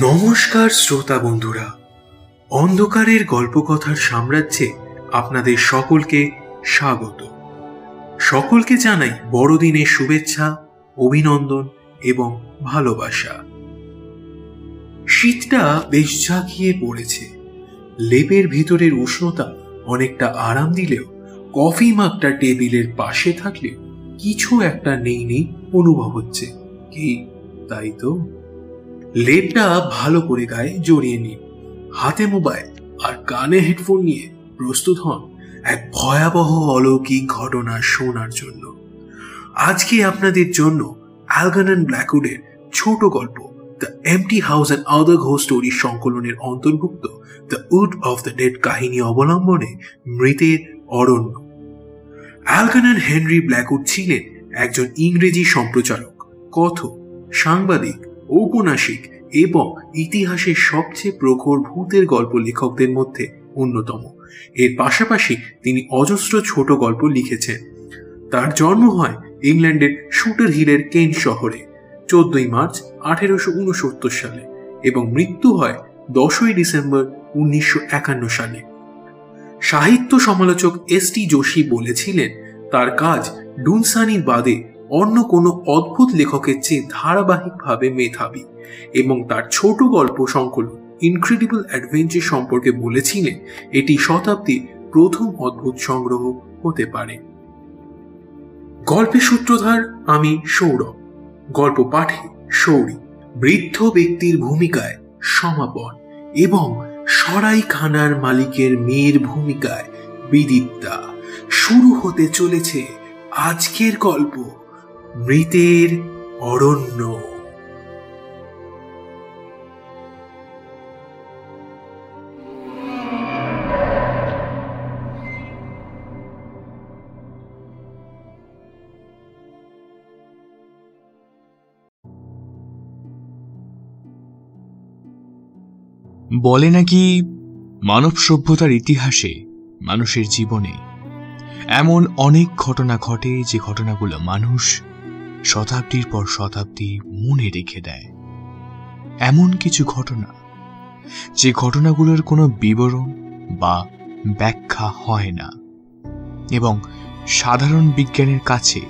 নমস্কার শ্রোতা বন্ধুরা, অন্ধকারের গল্পকথার সাম্রাজ্যে আপনাদের সকলকে স্বাগত। সকলকে জানাই বড়দিনের শুভেচ্ছা, অভিনন্দন এবং ভালোবাসা। শীতটা বেশ জাগিয়ে পড়েছে। লেপের ভিতরের উষ্ণতা অনেকটা আরাম দিলেও, কফি মাগটা টেবিলের পাশে থাকলেও কিছু একটা নেই নেই অনুভব হচ্ছে। কি, তাই তো? লেপটা ভালো করে গায়ে জড়িয়ে নিন। হাতে মোবাইল আর কানে হেডফোন নিয়ে প্রস্তুত হন এক ভয়াবহ অলৌকিক ঘটনা শোনার জন্য। আজকে আপনাদের জন্য অ্যালগানন ব্ল্যাকউডের ছোট গল্প the empty house and other ঘো story সংকলনের অন্তর্ভুক্ত the wood of the dead কাহিনী অবলম্বনে মৃতের অরণ্য। অ্যালগানন হেনরি ব্ল্যাকউড ছিলেন একজন ইংরেজি সম্প্রচারক, কথক, সাংবাদিক ঔপন্যাসিক এবং ইতিহাসের সবচেয়ে প্রখর ভূতের গল্প লেখকদের মধ্যে অন্যতম। এর পাশাপাশি তিনি অজস্র ছোট গল্প লিখেছেন। তার জন্ম হয় ইংল্যান্ডের শুটার হিলের কেন শহরে, চোদ্দই মার্চ আঠেরোশো উনসত্তর সালে এবং মৃত্যু হয় দশই ডিসেম্বর উনিশশো একান্ন সালে। সাহিত্য সমালোচক এস টি যোশী বলেছিলেন, তার কাজ ডুনসানির বাদে অন্য কোনো অদ্ভুত লেখকের চেয়ে ধারাবাহিকভাবে মেধাবী এবং তার ছোট গল্প সংকলন ইনক্রেডিবল অ্যাডভেঞ্চার সম্পর্কে বলেছিলেন, এটি শতাব্দীর প্রথম অদ্ভুত সংগ্রহ হতে পারে। গল্পের সূত্রধার আমি সৌরভ। গল্প পাঠে সৌরী বৃদ্ধ ব্যক্তির ভূমিকায় সমাপন এবং সরাইখানার মালিকের মেয়ের ভূমিকায় বিদিপ্তা। শুরু হতে চলেছে আজকের গল্প। মৃতের অরণ্য। বলে নাকি মানব সভ্যতার ইতিহাসে মানুষের জীবনে এমন অনেক ঘটনা ঘটে যে ঘটনাগুলো মানুষ শতাব্দীর পর শতাব্দী মনে রেখে দেয়। এমন কিছু ঘটনা, যে ঘটনাগুলোর কোনো বিবরণ বা ব্যাখ্যা হয় না এবং সাধারণ বিজ্ঞানের কাছে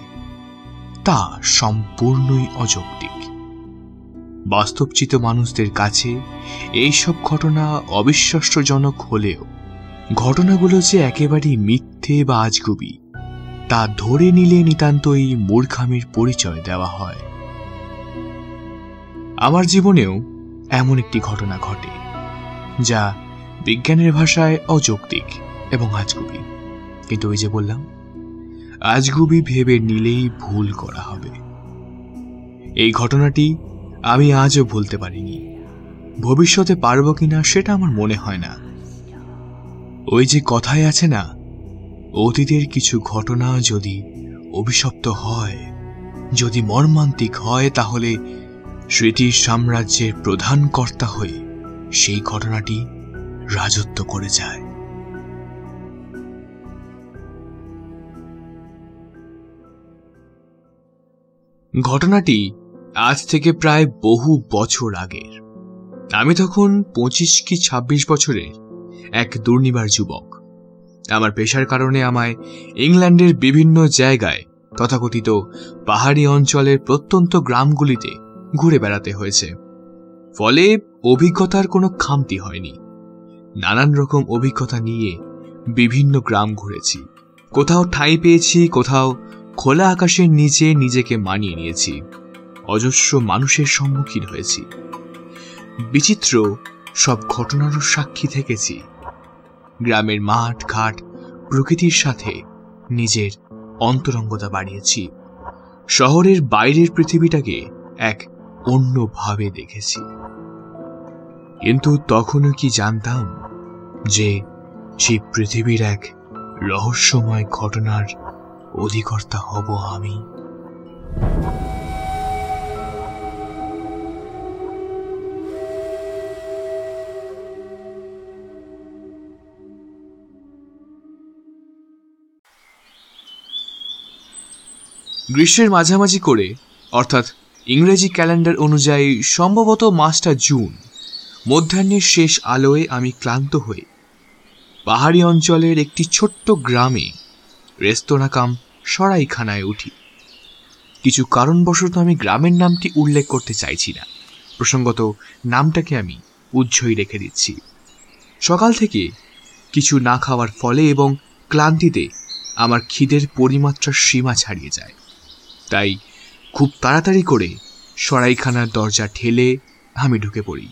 তা সম্পূর্ণই অযৌক্তিক। বাস্তবচিত মানুষদের কাছে এইসব ঘটনা অবিশ্বাস্যজনক হলেও ঘটনাগুলো যে একেবারেই মিথ্যে বা আজগুবি তা ধরে নিলে নিতান্তই মূর্খামির পরিচয় দেওয়া হয়। আমার জীবনেও এমন একটি ঘটনা ঘটে, যা বিজ্ঞানের ভাষায় অযৌক্তিক এবং আজগুবি। কিন্তু ওই যে বললাম, আজগুবি ভেবে নিলেই ভুল করা হবে। এই ঘটনাটি আমি আজও ভুলতে পারিনি। ভবিষ্যতে পারব কিনা সেটা আমার মনে হয় না। ওই যে কথায় আছে না অতীতের কিছু ঘটনা যদি অভিশপ্ত হয়, যদি মর্মান্তিক হয়, তাহলে স্মৃতির সাম্রাজ্যের প্রধান কর্তা হয়ে সেই ঘটনাটি রাজত্ব করে যায়। ঘটনাটি আজ থেকে প্রায় বহু বছর আগের। আমি তখন পঁচিশ কি ছাব্বিশ বছরের এক দুর্নিবার যুবক। আমার পেশার কারণে আমায় ইংল্যান্ডের বিভিন্ন জায়গায় তথাকথিত পাহাড়ি অঞ্চলের প্রত্যন্ত গ্রামগুলিতে ঘুরে বেড়াতে হয়েছে। ফলে অভিজ্ঞতার কোনো খামতি হয়নি। নানান রকম অভিজ্ঞতা নিয়ে বিভিন্ন গ্রাম ঘুরেছি। কোথাও ঠাঁই পেয়েছি, কোথাও খোলা আকাশের নিচে নিজেকে মানিয়ে নিয়েছি। অজস্র মানুষের সম্মুখীন হয়েছি। বিচিত্র সব ঘটনারও সাক্ষী থেকেছি। গ্রামের মাঠ, ঘাট, প্রকৃতির সাথে নিজের অন্তরঙ্গতা বাড়িয়েছি। শহরের বাইরের পৃথিবীটাকে এক অন্যভাবে দেখেছি। কিন্তু তখনও কি জানতাম যে সেই পৃথিবীর এক রহস্যময় ঘটনার অধিকর্তা হব আমি? গ্রীষ্মের মাঝামাঝি করে, অর্থাৎ ইংরেজি ক্যালেন্ডার অনুযায়ী সম্ভবত মাসটা জুন, মধ্যাহ্নের শেষ আলোয় আমি ক্লান্ত হয়ে পাহাড়ি অঞ্চলের একটি ছোট্ট গ্রামে রেস্তোরাঁ কাম সরাইখানায় উঠি। কিছু কারণবশত আমি গ্রামের নামটি উল্লেখ করতে চাইছি না। প্রসঙ্গত, নামটাকে আমি উজ্জ্বই রেখে দিচ্ছি। সকাল থেকে কিছু না খাওয়ার ফলে এবং ক্লান্তিতে আমার খিদের পরিমাত্রার সীমা ছাড়িয়ে যায়। তাই খুব তাড়াতাড়ি করে সরাইখানার দরজা ঠেলে আমি ঢুকে পড়ি।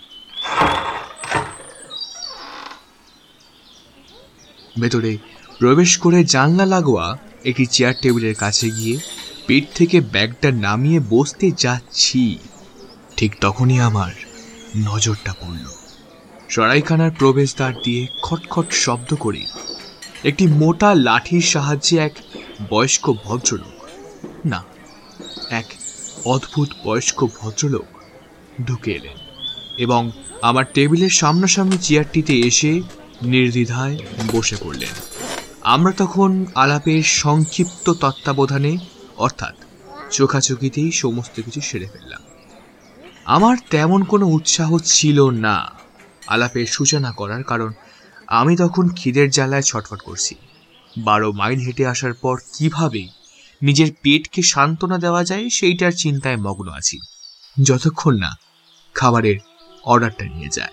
ভেতরে প্রবেশ করে জানলা লাগোয়া একটি চেয়ার টেবিলের কাছে গিয়ে পেট থেকে ব্যাগটা নামিয়ে বসতে যাচ্ছি। ঠিক তখনই আমার নজরটা পড়ল। সরাইখানার প্রবেশদ্বার দিয়ে খটখট শব্দ করে একটি মোটা লাঠির সাহায্যে এক বয়স্ক ভদ্রলোক না এক অদ্ভুত বয়স্ক ভদ্রলোক ঢুকে এলেন এবং আমার টেবিলের সামনাসামনি চেয়ারটিতে এসে নির্দ্বিধায় বসে পড়লেন। আমরা তখন আলাপের সংক্ষিপ্ত তত্ত্বাবধানে, অর্থাৎ চোখাচোখিতেই সমস্ত কিছু সেরে ফেললাম। আমার তেমন কোনো উৎসাহ ছিল না আলাপের সূচনা করার, কারণ আমি তখন খিদের জ্বালায় ছটফট করছি। বারো মাইল হেঁটে আসার পর কীভাবে নিজের পেটকে সান্ত্বনা দেওয়া যায়, সেইটার চিন্তায় মগ্ন আছি। যতক্ষণ না খাবারের অর্ডারটা নিয়ে যায়।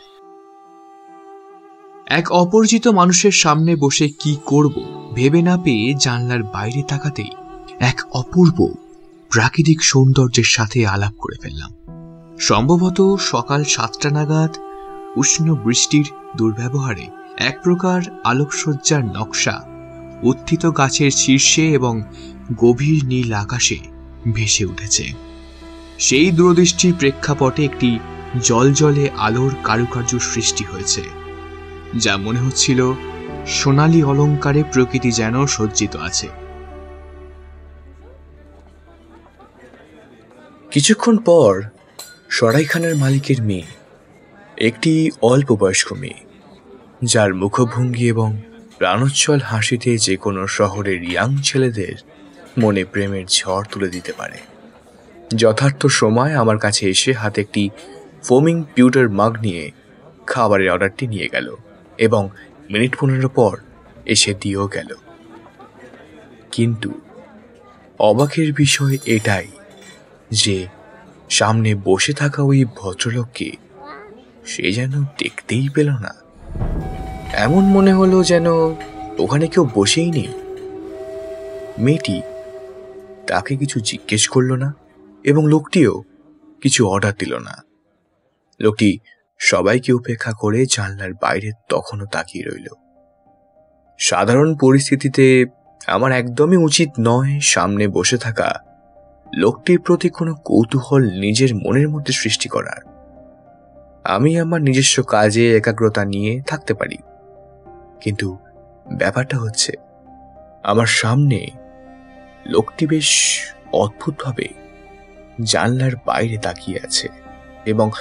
এক অপরিচিত মানুষের সামনে বসে কি করব ভেবে না পেয়ে জানলার বাইরে তাকাতেই এক অপূর্ব প্রাকৃতিক সৌন্দর্যের সাথে আলাপ করে ফেললাম। সম্ভবত সকাল সাতটা নাগাদ উষ্ণ বৃষ্টির দুর্ব্যবহারে এক প্রকার আলোকসজ্জার নকশা উত্থিত গাছের শীর্ষে এবং গভীর নীল আকাশে ভেসে উঠেছে। সেই দূরদৃষ্টির প্রেক্ষাপটে একটি জলজলে আলোর কারুকার্য সৃষ্টি হয়েছে, যা মনে হচ্ছিল সোনালী অলঙ্কারে প্রকৃতি যেন সজ্জিত আছে। কিছুক্ষণ পর সরাইখানার মালিকের মেয়ে, একটি অল্প বয়স্ক মেয়ে, যার মুখভঙ্গি এবং প্রাণোচ্ছল হাসিতে যে কোনো শহরের ইয়াং ছেলেদের মনে প্রেমের ঝড় তুলে দিতে পারে। যথার্থ সময় আমার কাছে এসে হাতে একটি ফোমিং পিউটার মাগ নিয়ে খাবারের অর্ডারটি নিয়ে গেল এবং মিনিট পনেরো পর এসে দিয়েও গেল। কিন্তু অবাকের বিষয় এটাই যে সামনে বসে থাকা ওই ভদ্রলোককে সে যেন দেখতেই পেল না। এমন মনে হলো যেন ওখানে কেউ বসেই নেই। মেয়েটি তাকে কিছু জিজ্ঞেস করল না এবং লোকটিও কিছু অর্ডার দিল না। লোকটি সবাইকে উপেক্ষা করে জানলার বাইরে তখনও তাকিয়ে রইল। সাধারণ পরিস্থিতিতে আমার একদমই উচিত নয় সামনে বসে থাকা লোকটির প্রতি কোনো কৌতূহল নিজের মনের মধ্যে সৃষ্টি করার। আমি আমার নিজস্ব কাজে একাগ্রতা নিয়ে থাকতে পারি। কিন্তু ব্যাপারটা হচ্ছে, আমার সামনে লোকটি বেশ অদ্ভুতভাবে জানলার বাইরে তাকিয়ে আছে এবং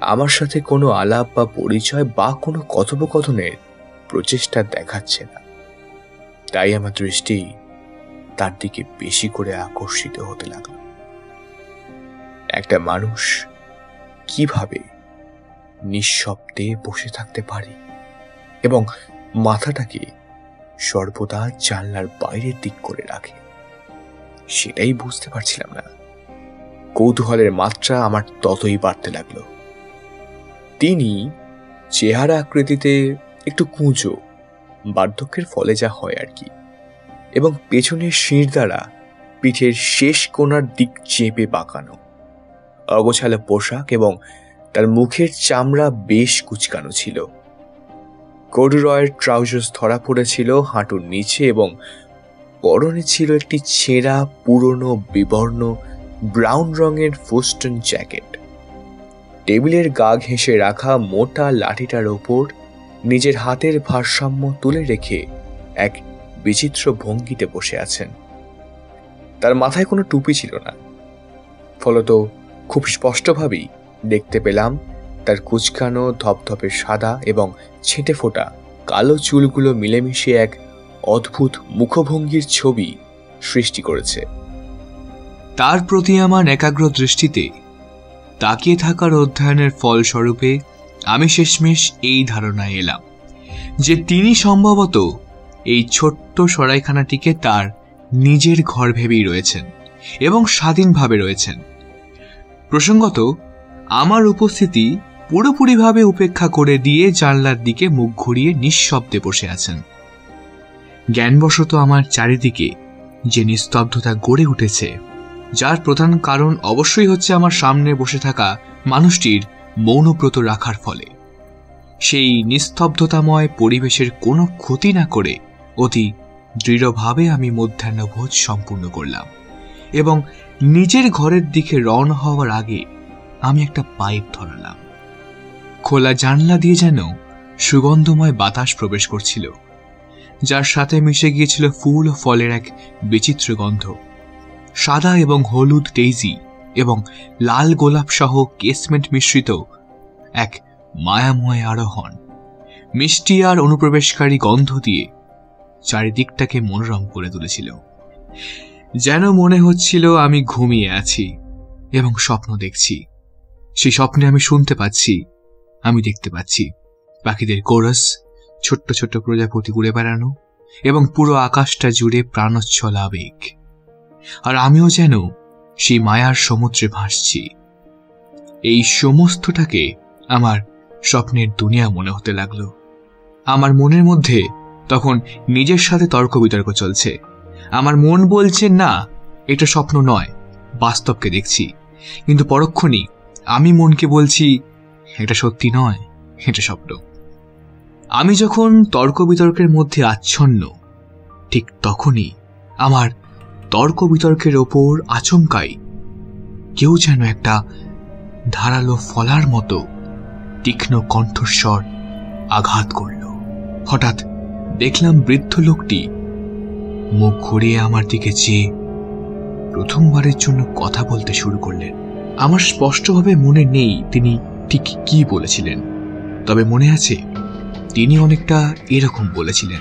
আমার সাথে কোনো আলাপ বা পরিচয় বা কোনো কথোপকথনের প্রচেষ্টা দেখাচ্ছে না। তাই আমার দৃষ্টি তার দিকে বেশি করে আকর্ষিত হতে লাগল। একটা মানুষ কীভাবে নিঃশব্দে বসে থাকতে পারে এবং মাথাটাকে সর্বদা জানলার বাইরের দিক করে রাখে? সেটাই বুঝতে পারছিলাম না। কৌতূহলের মাত্রা আমার ততই বাড়তে লাগল। তিনি চেহারা আকৃতিতে একটু কুঁজো, বার্ধক্যের ফলে যা হয় আর কি, এবং পেছনের শির দ্বারা পিঠের শেষ কোণার দিক চেপে বাঁকানো, অগোছালো পোশাক এবং তার মুখের চামড়া বেশ কুচকানো ছিল। কডুরয়ের ট্রাউজার্স ধরা পড়েছিল হাঁটুর নিচে এবং পরনে ছিল একটি ছেঁড়া, পুরনো, বিবর্ণ, ব্রাউন রঙের ফোস্টন জ্যাকেট। টেবিলের গা ঘেঁষে রাখা মোটা লাঠিটার ওপর নিজের হাতের ভারসাম্য তুলে রেখে এক বিচিত্র ভঙ্গিতে বসে আছেন। তার মাথায় কোনো টুপি ছিল না। ফলত খুব স্পষ্টভাবেই দেখতে পেলাম তার কুচকানো, ধপধপে সাদা এবং ছেঁটে ফোটা কালো চুলগুলো মিলেমিশে এক অদ্ভুত মুখভঙ্গির ছবি সৃষ্টি করেছে। তার প্রতি আমার একাগ্র দৃষ্টিতে তাকিয়ে থাকার অধ্যয়নের ফলস্বরূপে আমি শেষমেশ এই ধারণায় এলাম যে তিনি সম্ভবত এই ছোট্ট সরাইখানাটিকে তার নিজের ঘর ভেবেই রয়েছেন এবং স্বাধীনভাবে রয়েছেন। প্রসঙ্গত, আমার উপস্থিতি পুরোপুরিভাবে উপেক্ষা করে দিয়ে জানলার দিকে মুখ ঘুরিয়ে নিঃশব্দে বসে আছেন। জ্ঞানবশত আমার চারিদিকে যে নিস্তব্ধতা গড়ে উঠেছে, যার প্রধান কারণ অবশ্যই হচ্ছে আমার সামনে বসে থাকা মানুষটির মৌনব্রত রাখার ফলে। সেই নিস্তব্ধতাময় পরিবেশের কোনো ক্ষতি না করে অতি দৃঢ়ভাবে আমি মধ্যাহ্নভোজ সম্পূর্ণ করলাম এবং নিজের ঘরের দিকে রওনা হওয়ার আগে আমি একটা পাইপ ধরালাম। খোলা জানলা দিয়ে যেন সুগন্ধময় বাতাস প্রবেশ করছিল, যার সাথে মিশে গিয়েছিল ফুল ও ফলের এক বিচিত্র গন্ধ। সাদা এবং হলুদ ডেইজি এবং লাল গোলাপ সহ কেসমেন্ট মিশ্রিত এক মায়াময় আরোহণ, মিষ্টি আর অনুপ্রবেশকারী গন্ধ দিয়ে চারিদিকটাকে মনোরম করে তুলেছিল। যেন মনে হচ্ছিল আমি ঘুমিয়ে আছি এবং স্বপ্ন দেখছি। সেই স্বপ্নে আমি শুনতে পাচ্ছি আমি দেখতে পাচ্ছি। পাখিদের কোরাস, ছোট্ট ছোট্ট প্রজাপতি ঘুরে বেড়ানো এবং পুরো আকাশটা জুড়ে প্রাণোচ্ছল আবেগ। আর আমিও যেন সেই মায়ার সমুদ্রে ভাসছি। এই সমস্তটাকে আমার স্বপ্নের দুনিয়া মনে হতে লাগল। আমার মনের মধ্যে তখন নিজের সাথে তর্ক বিতর্ক চলছে। আমার মন বলছে, না, এটা স্বপ্ন নয়, বাস্তবকে দেখছি। কিন্তু পরক্ষণই আমি মনকে বলছি এটা সত্যি নয়, এটা স্বপ্ন। আমি যখন তর্ক বিতর্কের মধ্যে আচ্ছন্ন, ঠিক তখনই আমার তর্ক বিতর্কের ওপর আচমকাই কেউ যেন একটা ধারালো ফলার মতো তীক্ষ্ণ কণ্ঠস্বর আঘাত করল। হঠাৎ দেখলাম বৃদ্ধ লোকটি মুখ ঘুরিয়ে আমার দিকে চেয়ে প্রথমবারের জন্য কথা বলতে শুরু করলেন। আমার স্পষ্টভাবে মনে নেই তিনি ঠিক কি বলেছিলেন? তবে মনে আছে তিনি অনেকটা এরকম বলেছিলেন।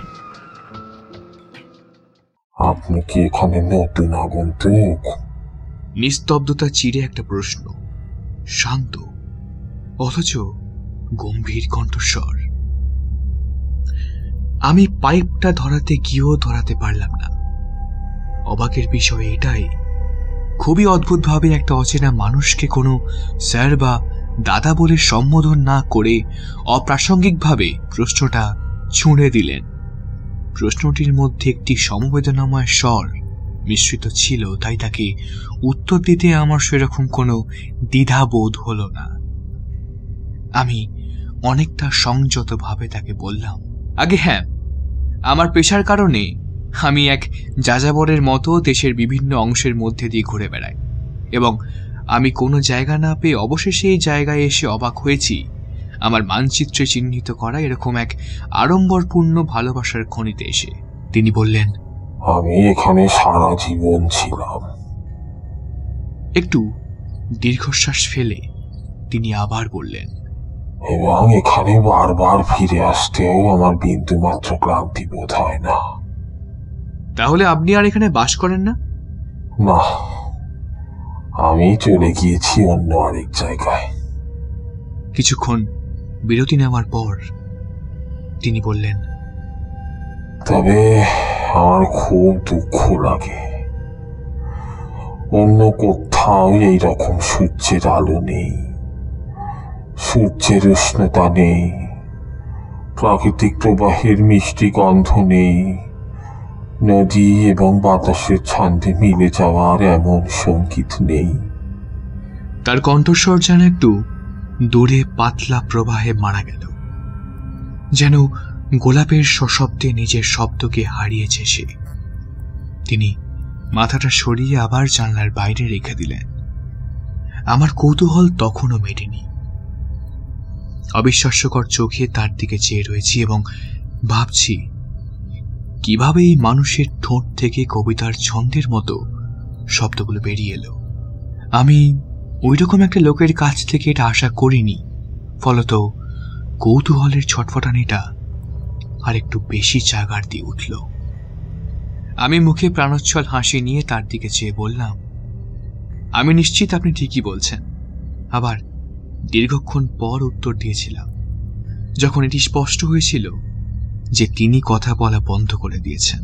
আপনি কি এখানে নতুন আগন্তুক? নিস্তব্ধতা চিরে একটা প্রশ্ন। শান্ত অথচ গম্ভীর কণ্ঠস্বর। আমি পাইপটা ধরাতে গিয়েও ধরাতে পারলাম না। অবাকের বিষয় এটাই। খুবই অদ্ভুতভাবে একটা অচেনা মানুষকে কোনো স্যার বা দাদা বলে সম্বোধন না করে অপ্রাসঙ্গিকভাবে প্রশ্নটা ছুঁড়ে দিলেন। প্রশ্নটির মধ্যে একটি সমবেদনাময় স্বর মিশ্রিত ছিল, তাই তাকে উত্তর দিতে আমার সেরকম কোনো দ্বিধাবোধ হলো না। আমি অনেকটা সংযতভাবে তাকে বললাম, আগে হ্যাঁ আমার পেশার কারণে আমি এক যাযাবরের মতো দেশের বিভিন্ন অংশের মধ্যে দিয়ে ঘুরে বেড়াই এবং আমি কোনো জায়গা না পেয়ে অবশেষে এই জায়গায় এসে অবাক হয়েছি। আমার মানচিত্রে চিহ্নিত করা এরকম এক আড়ম্বরপূর্ণ ভালোবাসার খনিতে এসে। তিনি বললেন আমি এখানে সারা জীবন ছিলাম। একটু দীর্ঘশ্বাস ফেলে তিনি আবার বললেন এবং এখানে বারবার ফিরে আসতেও আমার বিন্দু মাত্র ক্লান্তি বোধ হয় না। তাহলে আপনি আর এখানে বাস করেন না? না। আমি চলে গিয়েছি অন্য আরেক জায়গায়। কিছুক্ষণ বিরতি নেওয়ার পর তিনি বললেন তবে আমার খুব দুঃখ লাগে। অন্য কোথাও এই রকম সূর্যের আলো নেই সূর্যের উষ্ণতা নেই প্রাকৃতিক প্রবাহের মিষ্টি গন্ধ নেই। নদী এবং বাতাসের ছন্দে মিলে যাওয়ার এমন সংগীত নেই। তার কণ্ঠস্বর যেন একটু দূরে পাতলা প্রবাহে মারা গেল। যেন গোলাপের সশব্দে নিজের শব্দকে হারিয়েছে সে। তিনি মাথাটা সরিয়ে আবার জানলার বাইরে রেখে দিলেন। আমার কৌতূহল তখনও মেটেনি। অবিশ্বাস্যকর চোখে তার দিকে চেয়ে রয়েছি এবং ভাবছি কীভাবে এই মানুষের ঠোঁট থেকে কবিতার ছন্দের মতো শব্দগুলো বেরিয়ে এলো? আমি ওইরকম একটা লোকের কাছ থেকে এটা আশা করিনি। ফলত কৌতূহলের ছটফটানিটা আর একটু বেশি জাগার দিয়ে উঠল। আমি মুখে প্রাণোচ্ছল হাসি নিয়ে তার দিকে চেয়ে বললাম, আমি নিশ্চিত আপনি ঠিকই বলছেন। আবার দীর্ঘক্ষণ পর উত্তর দিয়েছিলাম। যখন এটি স্পষ্ট হয়েছিল যে তিনি কথা বলা বন্ধ করে দিয়েছেন।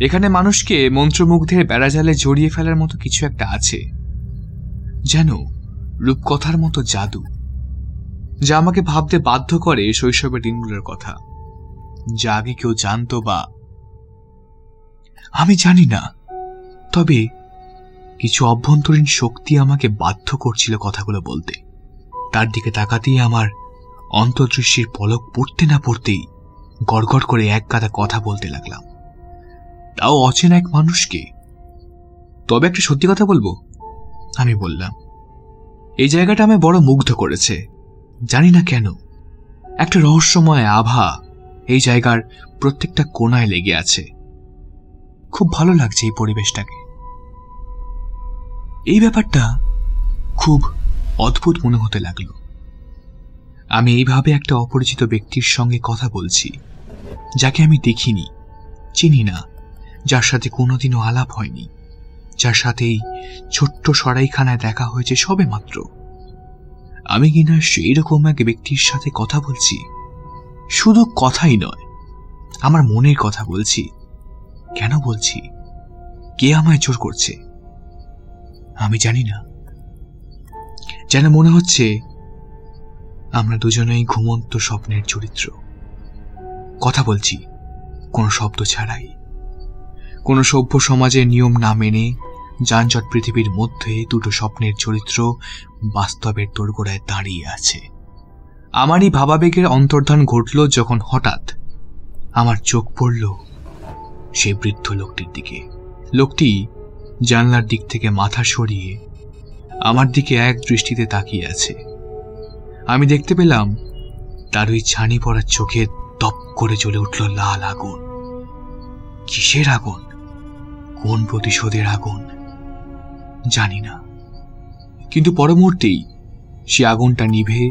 এখানে মানুষকে মন্ত্রমুগ্ধের বেড়াজালে জড়িয়ে ফেলার মতো কিছু একটা আছে। যেন রূপকথার মতো জাদু, যা আমাকে ভাবতে বাধ্য করে শৈশবের দিনগুলোর কথা, যা আগে কেউ জানতো বা আমি জানি না। তবে কিছু অভ্যন্তরীণ শক্তি আমাকে বাধ্য করছিল কথাগুলো বলতে। তার দিকে তাকাতেই আমার অন্তর্দৃষ্টির পলক পড়তে না পড়তেই গড়গড় করে এক গাদা কথা বলতে লাগলাম। তাও অচেনা এক মানুষকে। তবে একটা সত্যি কথা বলব? আমি বললাম, এই জায়গাটা আমায় বড় মুগ্ধ করেছে। জানি না কেন, একটা রহস্যময় আভা এই জায়গার প্রত্যেকটা কোনায় লেগে আছে। খুব ভালো লাগছে এই পরিবেশটাকে। এই ব্যাপারটা খুব অদ্ভুত মনে হতে লাগল। আমি এইভাবে একটা অপরিচিত ব্যক্তির সঙ্গে কথা বলছি, যাকে আমি দেখিনি, চিনি না, যার সাথে কোনোদিনও আলাপ হয়নি, যার সাথেই ছোট্ট সরাইখানায় দেখা হয়েছে সবে মাত্র আমি কিনা সেই রকম এক ব্যক্তির সাথে কথা বলছি? শুধু কথাই নয়, আমার মনের কথা বলছি। কেন বলছি? কে আমায় জোর করছে? আমি জানি না। যেন মনে হচ্ছে আমরা দুজনেই ঘুমন্ত স্বপ্নের চরিত্র। কথা বলছি, কোনো শব্দ ছাড়াই। কোনো সভ্য সমাজের নিয়ম না মেনে যানজট পৃথিবীর মধ্যে দুটো স্বপ্নের চরিত্র বাস্তবের দোরগোড়ায় দাঁড়িয়ে আছে। আমারই ভাবাবেগের অন্তর্ধান ঘটল যখন হঠাৎ আমার চোখ পড়ল সেই বৃদ্ধ লোকটির দিকে। লোকটি জানলার দিক থেকে মাথা সরিয়ে আমার দিকে এক দৃষ্টিতে তাকিয়ে আছে। আমি দেখতে পেলাম তার ওই ছানি পড়ার চোখে তপ করে চলে উঠল লাল আগুন। কিসের আগুন? কোন প্রতিশোধের আগুন? জানি না। কিন্তু পরমুহূর্তেই সে আগুনটা নিভে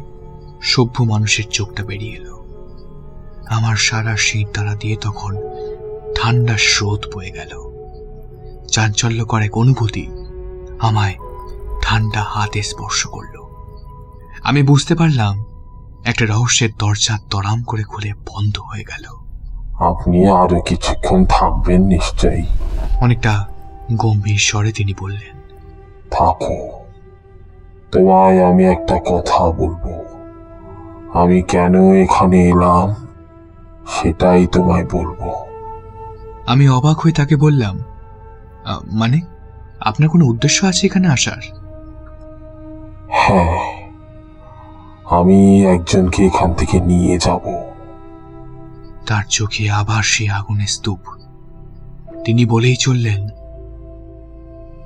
সভ্য মানুষের চোখটা বেরিয়ে এলো। আমার সারা শীত দ্বারা দিয়ে তখন ঠান্ডা স্রোত বয়ে গেল। চাঞ্চল্যকর এক অনুভূতি আমায় ঠান্ডা হাতে স্পর্শ করল। আমি বুঝতে পারলাম একটা রহস্যের দরজা তরাম করে খুলে বন্ধ হয়ে গেল। আপনি আরও কিছুক্ষণ থাকবেন নিশ্চয়ই। অনেকটা গম্ভীর স্বরে তিনি বললেন থাকো। তোমায় আমি একটা কথা বলব। আমি কেন এখানে এলাম সেটাই তোমায় বলব। আমি অবাক হয়ে তাকে বললাম মানে আপনার কোনো উদ্দেশ্য আছে এখানে আসার? হ্যাঁ আমি একজনকে এখান থেকে নিয়ে যাব। তার চোখে আবার সে আগুনের স্তূপ। তিনি বলেই চললেন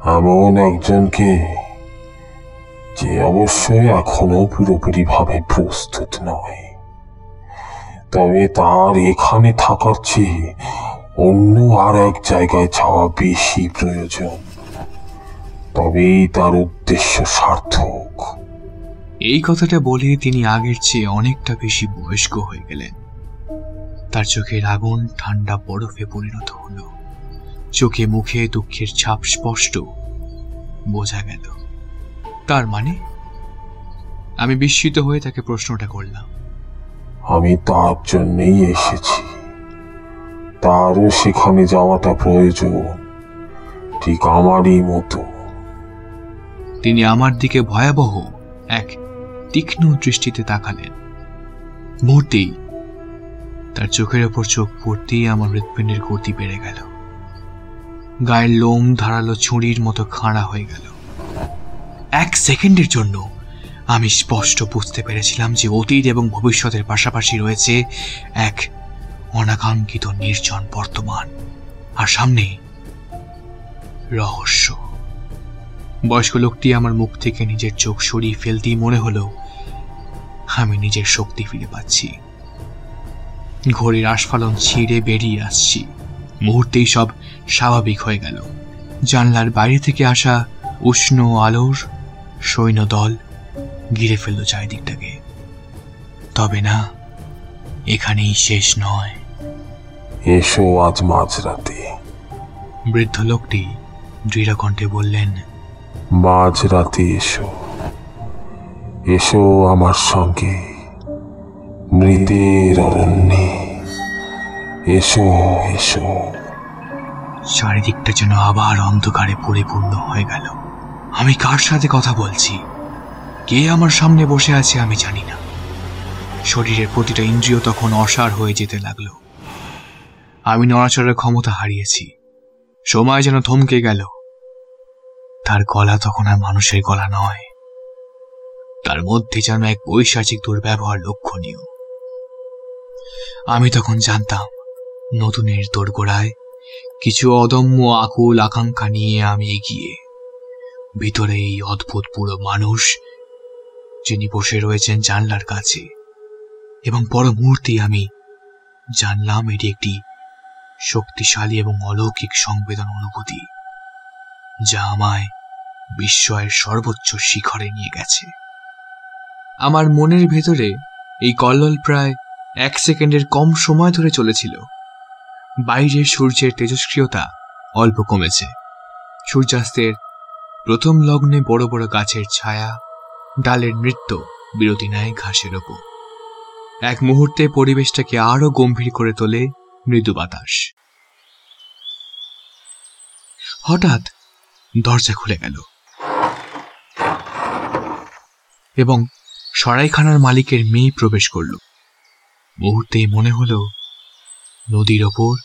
এমন একজনকে যে অবশ্যই এখনও পুরোপুরি ভাবে প্রস্তুত নয়। তবে তার এখানে থাকার চেয়ে অন্য আর এক জায়গায় যাওয়া বেশি প্রয়োজন। তবেই তার উদ্দেশ্য সার্থক। এই কথাটা বলে তিনি আগের চেয়ে অনেকটা বেশি বয়স্ক হয়ে গেলেন। তার চোখের আগুন ঠান্ডা বরফে পরিণত হলো। চোখে মুখে দুঃখের ছাপ স্পষ্ট। বোঝা গেল। তার মানে? আমি বিস্মিত হয়ে তাকে প্রশ্নটা করলাম। আমি তার জন্যই এসেছি। তারও সেখানে যাওয়াটা প্রয়োজন। ঠিক আমারই মতো। তিনি আমার দিকে ভয়াবহ এক তীক্ষ্ণ দৃষ্টিতে তাকালেন। মুহূর্তেই তার চোখের ওপর চোখ পড়তেই আমার হৃৎপিণ্ডের গতি বেড়ে গেল। গায়ের লোম ধারালো ছুরির মতো খাড়া হয়ে গেল। এক সেকেন্ডের জন্য আমি স্পষ্ট বুঝতে পেরেছিলাম যে অতীত এবং ভবিষ্যতের পাশাপাশি রয়েছে এক অনাকাঙ্ক্ষিত নির্জন বর্তমান আর সামনে রহস্য। বয়স্ক লোকটি আমার মুখ থেকে নিজের চোখ সরিয়ে ফেলতেই মনে হলো আমি নিজের শক্তি ফিরে পাচ্ছি। ঘড়ির আস্ফালন ছিঁড়ে বেরিয়ে আসছি। মুহূর্তেই সব স্বাভাবিক হয়ে গেল। জানলার বাইরে থেকে আসা উষ্ণ আলোর সৈন্যদল ঘিরে ফেলল চারিদিকটাকে। তবে না এখানেই শেষ নয়। এসো আজ মাঝরাতে। বৃদ্ধ লোকটি দৃঢ় কণ্ঠে বললেন মাঝরাতে এসো। এসো আমার সঙ্গে। মৃতের অরণ্যে। এসো এসো। চারিদিকটা যেন আবার অন্ধকারে পরিপূর্ণ হয়ে গেল। আমি কার সাথে কথা বলছি? কে আমার সামনে বসে আছে আমি জানি না। শরীরের প্রতিটা ইন্দ্রিয় তখন অসার হয়ে যেতে লাগল। আমি নড়াচড়ার ক্ষমতা হারিয়েছি। সময় যেন থমকে গেল। তার গলা তখন আর মানুষের গলা নয়। তার মধ্যে যেন এক বৈশাচিক দুর্ব্যবহার লক্ষণীয়। আমি তখন জানতাম, নতুনের দোরগোড়ায় কিছু অদম্য আকুল আকাঙ্ক্ষা নিয়ে আমি এগিয়ে, ভিতরে এই অদ্ভুত পুরো মানুষ যিনি বসে রয়েছেন জানলার কাছে এবং পর মুহূর্তে আমি জানলাম এটি একটি শক্তিশালী এবং অলৌকিক সংবেদন অনুভূতি, যা আমায় বিস্ময়ের সর্বোচ্চ শিখরে নিয়ে গেছে। আমার মনের ভেতরে এই কল্লোল প্রায় এক সেকেন্ডের কম সময় ধরে চলেছিল। বাইরের সূর্যের তেজস্ক্রিয়তা অল্প কমেছে। সূর্যাস্তের প্রথম লগ্নে বড় বড় গাছের ছায়া, ডালের নৃত্য বিরতি নেয় ঘাসের ওপর। এক মুহূর্তে পরিবেশটাকে আরও গম্ভীর করে তোলে মৃদু বাতাস। হঠাৎ দরজা খুলে গেল। এবং সরাইখানার মালিকের মেয়ে প্রবেশ করল। মুহূর্তেই মনে হলো, নদীর ওপর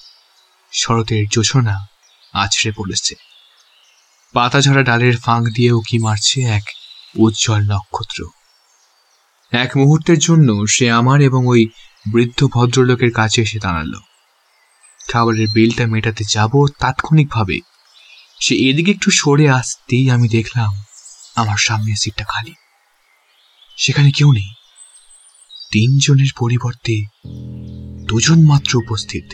শরতের জোছনা আছড়ে পড়েছে। পাতা ঝরা ডালের ফাঁক দিয়ে উকি মারছে এক উজ্জ্বল নক্ষত্র। এক মুহূর্তের জন্য সে আমার এবং ওই বৃদ্ধ ভদ্রলোকের কাছে এসে দাঁড়াল। খাবারের বিলটা মেটাতে যাব তাৎক্ষণিকভাবে। সে এদিকে একটু সরে আসতেই আমি দেখলাম, আমার সামনে সিটটা খালি। সেখানে কেউ নেই। তিনজনের পরিবর্তে দুজন মাত্র উপস্থিত।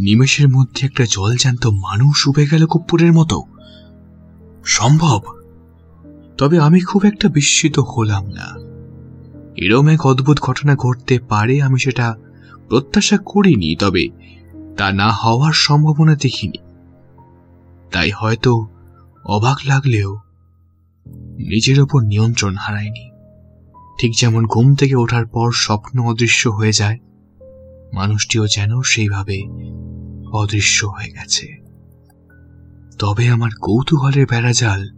নিমেষের মধ্যে একটা জলজ্যান্ত মানুষ উবে গেল কপ্পুরের মতো। সম্ভব? তবে আমি খুব একটা বিস্মিত হলাম না। এরম এক অদ্ভুত ঘটনা ঘটতে পারে, আমি সেটা প্রত্যাশা করিনি, তবে তা না হওয়ার সম্ভাবনা দেখিনি। তাই হয়তো অবাক লাগলেও নিজের ওপর নিয়ন্ত্রণ হারায়নি। ঠিক যেমন ঘুম থেকে ওঠার পর স্বপ্ন অদৃশ্য হয়ে যায়, মানুষটিও যেন সেইভাবে অদৃশ্য হয়ে গেছে। তবে আমার কৌতূহলের বেড়াজাল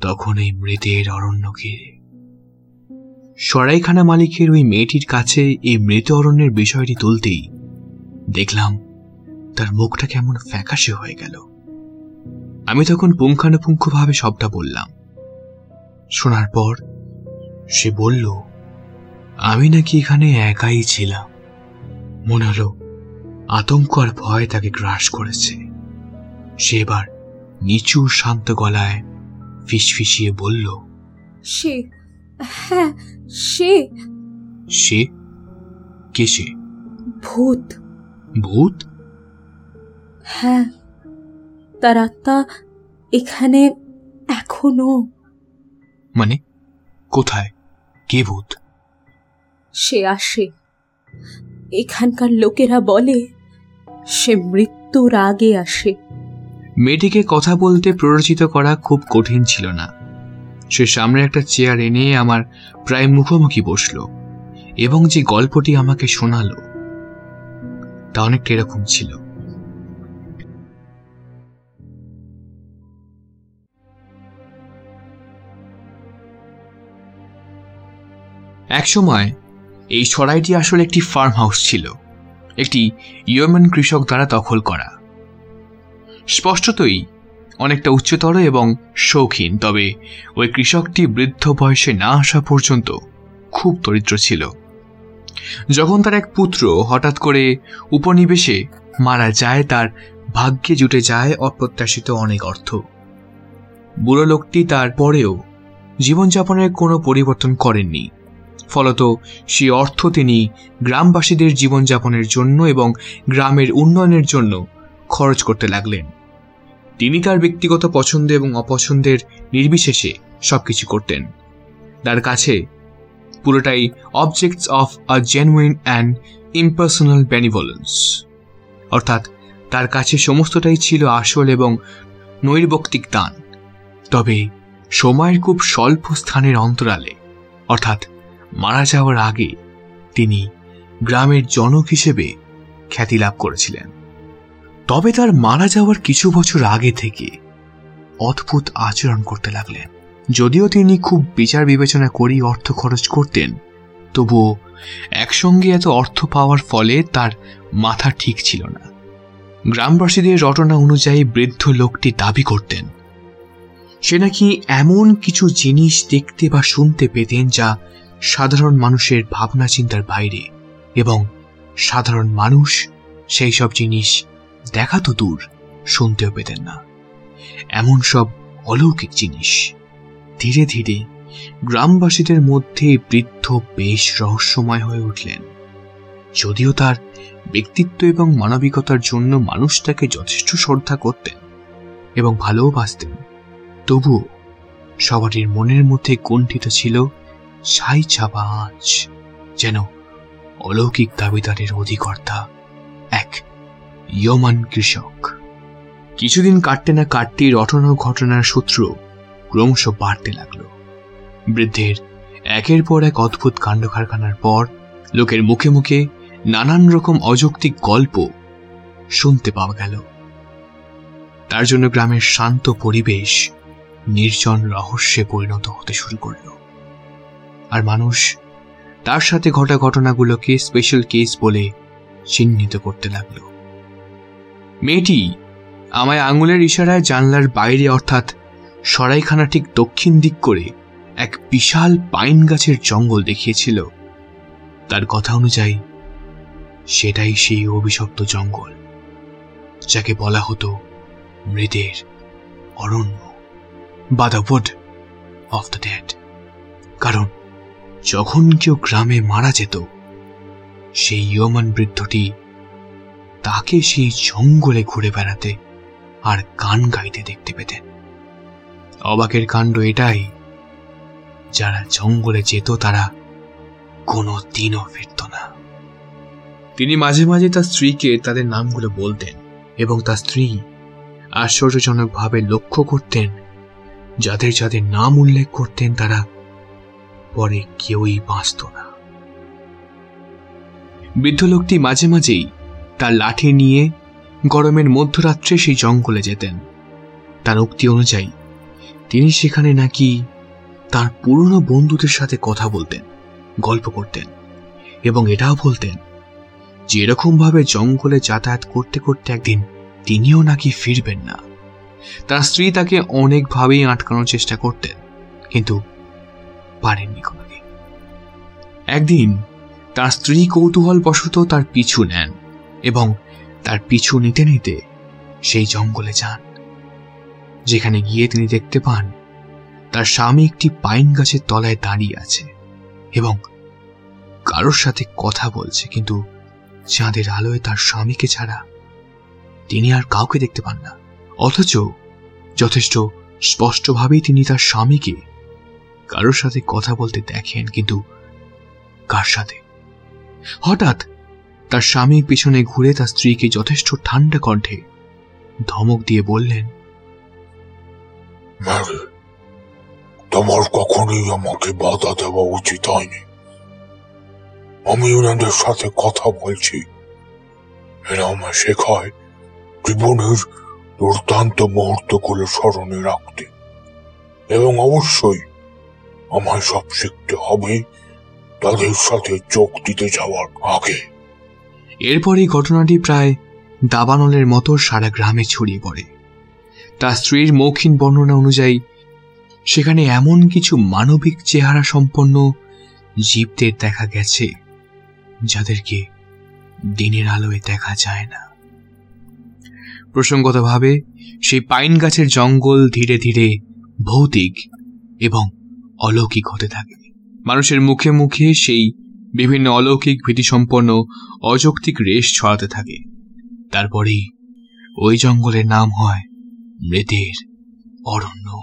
তখন এই মৃতের অরণ্য ঘিরে সরাইখানা মালিকের ওই মেয়েটির কাছে এই মৃত অরণ্যের বিষয়টি তুলতেই দেখলাম তার মুখটা কেমন ফ্যাকাশে হয়ে গেল। আমি তখন পুঙ্খানুপুঙ্খভাবে সবটা বললাম। শোনার পর সে বলল আমি নাকি এখানে একাই ছিলাম। মনে হলো আতঙ্ক আর ভয় তাকে গ্রাস করেছে। সে এবার নিচু শান্ত গলায় ফিসফিসিয়ে বলল সে হ্যাঁ সে। সে? কে সে? ভূত। ভূত? হ্যাঁ তার আত্মা এখানে এখনও। মানে কোথায়? কে ভূত? সে আসে। এখানকার লোকেরা বলে সে মৃত্যুর আগে আসে। মেয়েটিকে কথা বলতে প্ররোচিত করা খুব কঠিন ছিল না। সে সামনে একটা চেয়ার এনে আমার প্রায় মুখোমুখি বসল এবং যে গল্পটি আমাকে শোনালো তা অনেকটা এরকম ছিল। একসময় এই সরাইটি আসলে একটি ফার্ম হাউস ছিল, একটি ইয়েমেন কৃষক দ্বারা দখল করা। স্পষ্টতই অনেকটা উচ্চতর এবং শৌখিন, তবে ওই কৃষকটি বৃদ্ধ বয়সে না আসা পর্যন্ত খুব দরিদ্র ছিল। যখন তার এক পুত্র হঠাৎ করে উপনিবেশে মারা যায়, তার ভাগ্যে জুটে যায় অপ্রত্যাশিত অনেক অর্থ। বুড়ো লোকটি তার পরেও জীবনযাপনের কোনো পরিবর্তন করেননি। ফলত সে অর্থ তিনি গ্রামবাসীদের জীবনযাপনের জন্য এবং গ্রামের উন্নয়নের জন্য খরচ করতে লাগলেন। তিনি তার ব্যক্তিগত পছন্দ এবং অপছন্দের নির্বিশেষে সবকিছু করতেন। তার কাছে পুরোটাই objects of a genuine and impersonal benevolence অর্থাৎ তার কাছে সমস্তটাই ছিল আসল এবং নৈর্বক্তিক দান। তবে সময়ের খুব স্বল্প স্থানের অন্তরালে, অর্থাৎ মারা যাওয়ার আগে তিনি গ্রামের জনক হিসেবে খ্যাতি লাভ করেছিলেন। তবে তার মারা যাওয়ার কিছু বছর আগে থেকে অদ্ভুত আচরণ করতে লাগলেন। যদিও তিনি খুব বিচার বিবেচনা করেই অর্থ খরচ করতেন, তবুও একসঙ্গে এত অর্থ পাওয়ার ফলে তার মাথা ঠিক ছিল না। গ্রামবাসীদের রটনা অনুযায়ী বৃদ্ধ লোকটি দাবি করতেন, সে নাকি এমন কিছু জিনিস দেখতে বা শুনতে পেতেন যা সাধারণ মানুষের ভাবনা চিন্তার বাইরে এবং সাধারণ মানুষ সেই সব জিনিস দেখা তো দূর, শুনতেও পেতেন না। এমন সব অলৌকিক জিনিস। ধীরে ধীরে গ্রামবাসীদের মধ্যে বৃদ্ধ বেশ রহস্যময় হয়ে উঠলেন। যদিও তার ব্যক্তিত্ব এবং মানবিকতার জন্য মানুষ তাকে যথেষ্ট শ্রদ্ধা করতেন এবং ভালোবাসতেন তবুও সবারই মনের মধ্যে কুণ্ঠিত ছিল ছাই চাপা আঁচ যেন অলৌকিক দাবিদারের অধিকর্তা এক ইয়মান কৃষক। কিছুদিন কাটতে না কাটতেই রটনা ঘটনার সূত্র ক্রমশ বাড়তে লাগল। বৃদ্ধের একের পর এক অদ্ভুত কাণ্ড কারখানার পর লোকের মুখে মুখে নানান রকম অযৌক্তিক গল্প শুনতে পাওয়া গেল। তার জন্য গ্রামের শান্ত পরিবেশ নির্জন রহস্যে পরিণত হতে শুরু করল। আর মানুষ তার সাথে ঘটা ঘটনাগুলোকে স্পেশাল কেস বলে চিহ্নিত করতে লাগল। মেয়েটি আমায় আঙুলের ইশারায় জানলার বাইরে অর্থাৎ সরাইখানা ঠিক দক্ষিণ দিক করে এক বিশাল পাইন গাছের জঙ্গল দেখিয়েছিল। তার কথা অনুযায়ী সেটাই সেই অভিশপ্ত জঙ্গল, যাকে বলা হতো মৃতের অরণ্য। বা the wood of the dead কারণ যখন কেউ গ্রামে মারা যেত, সেই ইয়মান বৃদ্ধটি তাকে সেই জঙ্গলে ঘুরে বেড়াতে আর গান গাইতে দেখতে পেতেন। অবাকের কাণ্ড এটাই, যারা জঙ্গলে যেত তারা কোনো দিনও ফিরত না। তিনি মাঝে মাঝে তার স্ত্রীকে তাদের নামগুলো বলতেন এবং তার স্ত্রী আশ্চর্যজনকভাবে লক্ষ্য করতেন, যাদের যাদের নাম উল্লেখ করতেন তারা পরে কেউই বাঁচত না। বৃদ্ধ লোকটি মাঝে মাঝেই তার লাঠি নিয়ে গরমের মধ্যরাত্রে সেই জঙ্গলে যেতেন। তার উক্তি অনুযায়ী তিনি সেখানে নাকি তার পুরনো বন্ধুদের সাথে কথা বলতেন, গল্প করতেন এবং এটাও বলতেন যে এরকমভাবে জঙ্গলে যাতায়াত করতে করতে একদিন তিনিও নাকি ফিরবেন না। তার স্ত্রী তাকে অনেকভাবেই আটকানোর চেষ্টা করতেন, কিন্তু পারেননি কোনোদিন। একদিন তার স্ত্রী কৌতূহলবশত তার পিছু নেন এবং তার পিছু নিতে নিতে সেই জঙ্গলে যান। যেখানে গিয়ে তিনি দেখতে পান, তার স্বামী একটি পাইন গাছের তলায় দাঁড়িয়ে আছে এবং কারোর সাথে কথা বলছে, কিন্তু চাঁদের আলোয় তার স্বামীকে ছাড়া তিনি আর কাউকে দেখতে পান না। অথচ যথেষ্ট স্পষ্টভাবেই তিনি তার স্বামীকে কারোর সাথে কথা বলতে দেখেন, কিন্তু কার সাথে? হঠাৎ তার স্বামীর পিছনে ঘুরে তার স্ত্রীকে যথেষ্ট ঠান্ডা কণ্ঠে ধমক দিয়ে বললেন তোমার কখনোই আমাকে বাধা দেওয়া উচিত হয়নি। আমি ওনাদের সাথে কথা বলছি। এরা আমার শেখায় জীবনের দুর্দান্ত মুহূর্তগুলো স্মরণে রাখতে। এবং অবশ্যই আমায় সব শিখতে হবে। তাদের সাথে যোগ দিতে যাওয়ার আগে। এরপর এই ঘটনাটি প্রায় দাবানলের মতো সারা গ্রামে ছড়িয়ে পড়ে। তার স্ত্রীর মৌখিন বর্ণনা অনুযায়ী, সেখানে এমন কিছু মানবিক চেহারা সম্পন্ন জীবদের দেখা গেছে, যাদেরকে দিনের আলোয় দেখা যায় না। প্রসঙ্গতভাবে, সেই পাইন গাছের জঙ্গল ধীরে ধীরে ভৌতিক এবং অলৌকিক হতে থাকে। মানুষের মুখে মুখে সেই বিভিন্ন অলৌকিক, ভীতিসম্পন্ন, অযৌক্তিক রেশ ছড়াতে থাকে। তারপরেই ওই জঙ্গলের নাম হয় মৃতের অরণ্য।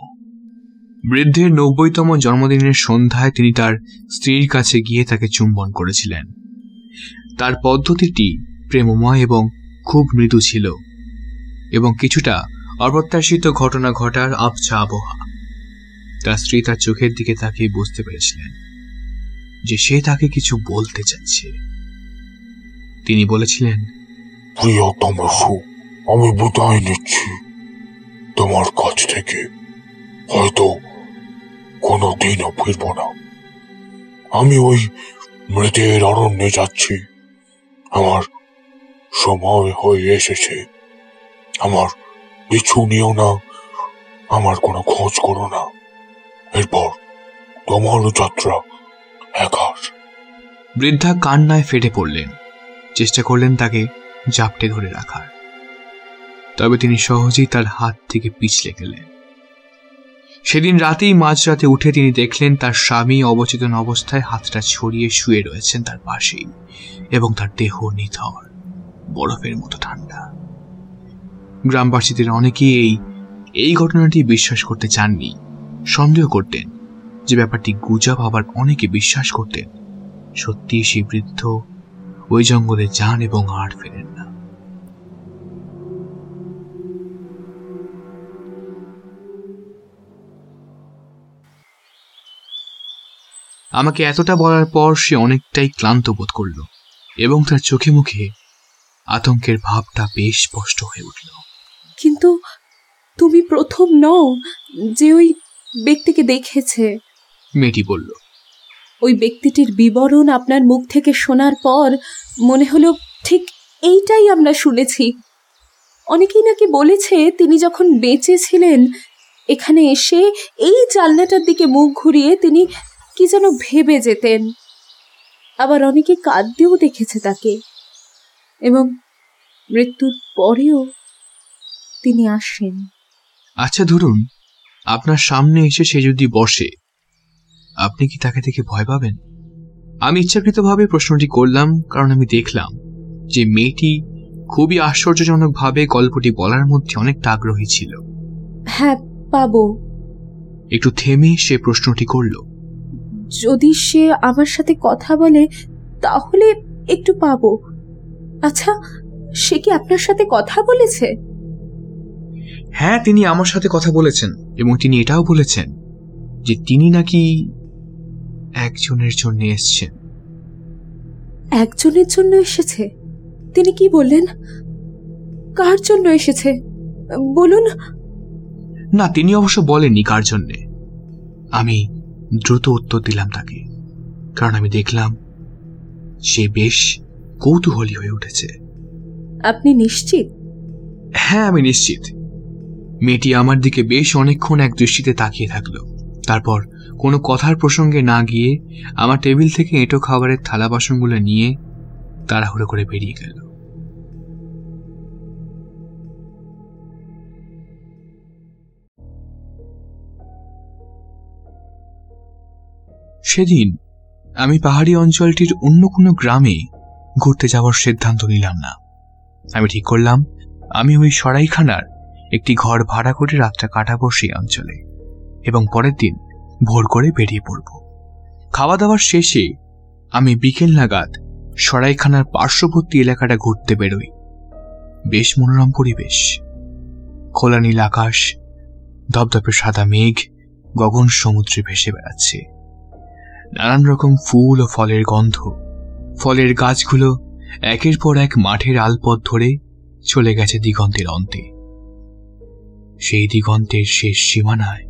বৃদ্ধের নব্বইতম জন্মদিনের সন্ধ্যায় তিনি তার স্ত্রীর কাছে গিয়ে তাকে চুম্বন করেছিলেন। তার পদ্ধতিটি প্রেমময় এবং খুব মৃদু ছিল এবং কিছুটা অপ্রত্যাশিত ঘটনা ঘটার আবছা আবহাওয়া তার স্ত্রী তার চোখের দিকে তাকিয়ে বুঝতে পেরেছিলেন যে সে তাকে কিছু বলতে চাইছে। তিনি বলেছিলেন প্রিয়তম সু আমি বিদায় নিচ্ছি। তোমার কাছ থেকে হয়তো কোনো দিনও ফিরব না। আমি ওই মৃতের অরণ্যে যাচ্ছি। আমার সময় হয়ে এসেছে। আমার পিছু নিও না। আমার কোনো খোঁজ করো না। এরপর তোমার যাত্রা একার বৃদ্ধা কান্নায় ফেটে পড়লেন। চেষ্টা করলেন তাকে জাপটে ধরে রাখার। তবে তিনি সহজেই তার হাত থেকে পিছলে গেলেন সেদিন রাতেই মাঝরাতে উঠে তিনি দেখলেন তার স্বামী অবচেতন অবস্থায় হাতটা ছড়িয়ে শুয়ে রয়েছেন তার পাশেই এবং তার দেহ নিথর, বরফের মতো ঠান্ডা। গ্রামবাসীদের অনেকেই এই এই ঘটনাটি বিশ্বাস করতে চাননি। সন্দেহ করতেন যে ব্যাপারটি গুজব আবার অনেকে বিশ্বাস করতেন। সত্যি সেই বৃদ্ধ ওই জঙ্গলে যান এবং আর ফেরেন না। আমাকে এতটা বলার পর সে অনেকটাই ক্লান্ত বোধ করল এবং তার চোখে মুখে আতঙ্কের ভাবটা বেশ স্পষ্ট হয়ে উঠল। কিন্তু তুমি প্রথম নও যে ওই ব্যক্তিকে দেখেছে। মেয়েটি বলল ওই ব্যক্তিটির বিবরণ আপনার মুখ থেকে শোনার পর মনে হলো ঠিক এইটাই আমরা শুনেছি। অনেকেই নাকি বলেছে তিনি যখন বেঁচে ছিলেন এখানে এসে এই জানলাটার দিকে মুখ ঘুরিয়ে তিনি কি যেন ভেবে যেতেন। আবার অনেকে কাঁদতেও দেখেছে তাকে। এবং মৃত্যুর পরেও তিনি আসেন। আচ্ছা ধরুন আপনার সামনে এসে সে যদি বসে আপনি কি তাকে দেখে ভয় পাবেন? আমি ইচ্ছাকৃতভাবে প্রশ্নটি করলাম কারণ আমি দেখলাম যে মেয়েটি খুবই আশ্চর্যজনকভাবে গল্পটি বলার মধ্যে অনেকটা আগ্রহী ছিল। হ্যাঁ পাবো। একটু থেমে সে প্রশ্নটি করল। যদি সে আমার সাথে কথা বলে তাহলে একটু পাবো। আচ্ছা সে কি আপনার সাথে কথা বলেছে? হ্যাঁ তিনি আমার সাথে কথা বলেছেন। এবং তিনি এটাও বলেছেন যে তিনি নাকি একজনের জন্য এসছেন। একজনের জন্য এসেছে? তিনি কি বললেন? কার জন্য এসেছে? বলুন। না তিনি অবশ্য বলেননি কার জন্যে। আমি দ্রুত উত্তর দিলাম তাকে কারণ আমি দেখলাম সে বেশ কৌতূহলী হয়ে উঠেছে। আপনি নিশ্চিত? হ্যাঁ আমি নিশ্চিত। মেয়েটি আমার দিকে বেশ অনেকক্ষণ এক দৃষ্টিতে তাকিয়ে থাকল। তারপর কোনো কথার প্রসঙ্গে না গিয়ে আমার টেবিল থেকে এঁটো খাবারের থালা বাসনগুলো নিয়ে তাড়াহুড়ো করে বেরিয়ে গেল। সেদিন আমি পাহাড়ি অঞ্চলটির অন্য কোনো গ্রামে ঘুরতে যাওয়ার সিদ্ধান্ত নিলাম না। আমি ঠিক করলাম, আমি ওই সরাইখানার একটি ঘর ভাড়া করে রাতটা কাটাবো সেই অঞ্চলে, এবং পরের দিন ভোর করে বেরিয়ে পড়ব। খাওয়া দাওয়ার শেষে আমি বিকেল নাগাদ সরাইখানার পার্শ্ববর্তী এলাকাটা ঘুরতে বেরোই। বেশ মনোরম পরিবেশ। খোলা নীল আকাশ ধপধপে সাদা মেঘ, গগন সমুদ্রে ভেসে বেড়াচ্ছে। নানান রকম ফুল ও ফলের গন্ধ। ফলের গাছগুলো একের পর এক মাঠের আলপথ ধরে চলে গেছে দিগন্তের অন্তে। সেই দিগন্তের শেষ সীমানায়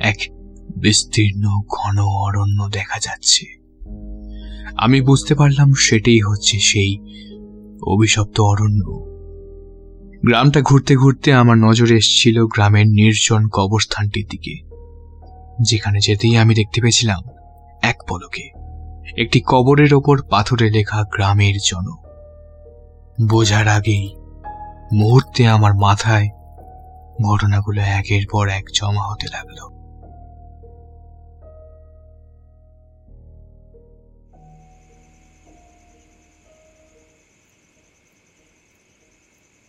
এক বিস্তীর্ণ ঘন অরণ্য দেখা যাচ্ছে। আমি বুঝতে পারলাম সেটাই হচ্ছে সেই অভিশপ্ত অরণ্য। গ্রামটা ঘুরতে ঘুরতে আমার নজরে এসেছিল গ্রামের নির্জন কবরস্থানটির দিকে। যেখানে যেতেই আমি দেখতে পেয়েছিলাম এক পলকে একটি কবরের ওপর পাথরে লেখা গ্রামের জন বোঝার আগেই মুহূর্তে আমার মাথায় ঘটনাগুলো একের পর এক জমা হতে লাগল।